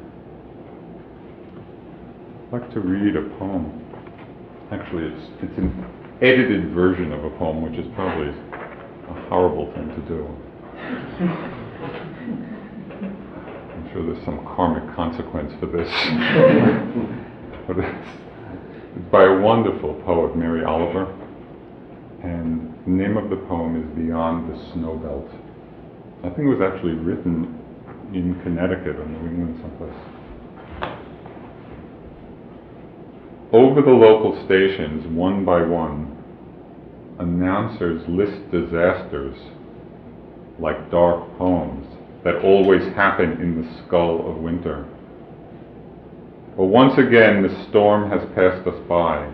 I'd like to read a poem. Actually, it's, it's an edited version of a poem, which is probably a horrible thing to do. I'm sure there's some karmic consequence for this. [laughs] but It's by a wonderful poet, Mary Oliver, and the name of the poem is Beyond the Snow Belt. I think it was actually written in Connecticut or New England someplace. Over the local stations, one by one, announcers list disasters like dark poems that always happen in the skull of winter. But once again, the storm has passed us by.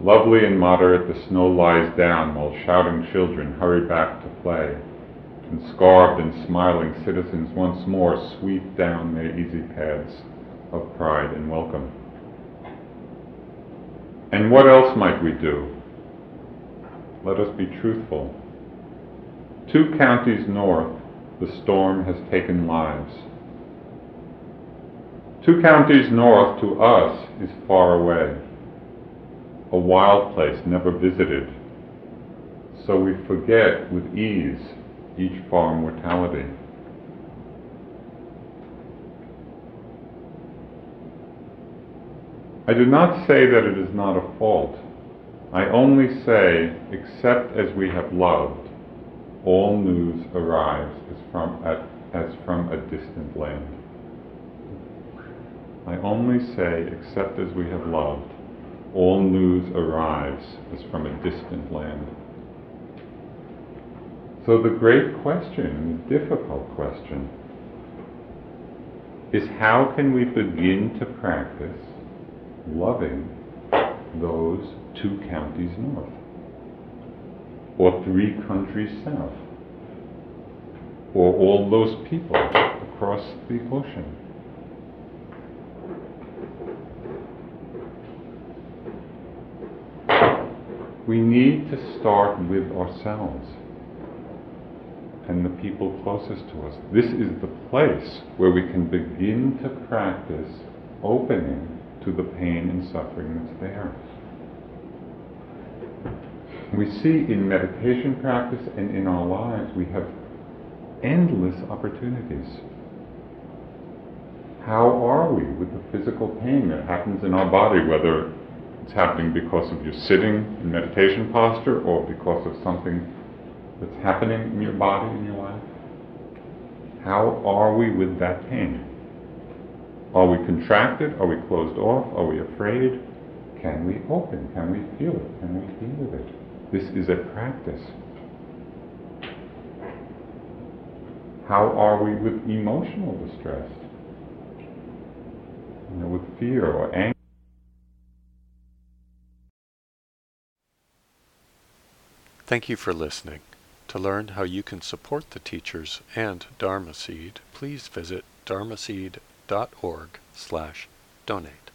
Lovely and moderate, the snow lies down while shouting children hurry back to play, and scarved and smiling citizens once more sweep down their easy paths of pride and welcome. And what else might we do? Let us be truthful. Two counties north, the storm has taken lives. Two counties north to us is far away, a wild place never visited. So we forget with ease each far mortality. I do not say that it is not a fault. I only say, except as we have loved, all news arrives as from, at, as from a distant land. I only say, except as we have loved, all news arrives as from a distant land. So the great question, the difficult question, is how can we begin to practice loving those two counties north, or three countries south, or all those people across the ocean. We need to start with ourselves and the people closest to us. This is the place where we can begin to practice opening to the pain and suffering that's there. We see in meditation practice and in our lives, we have endless opportunities. How are we with the physical pain that happens in our body, whether it's happening because of you sitting in meditation posture or because of something that's happening in your body, in your life? How are we with that pain? Are we contracted? Are we closed off? Are we afraid? Can we open? Can we feel it? Can we be with it? This is a practice. How are we with emotional distress? You know, with fear or anger?
Thank you for listening. To learn how you can support the teachers and Dharma Seed, please visit dharmaseed.org slash donate.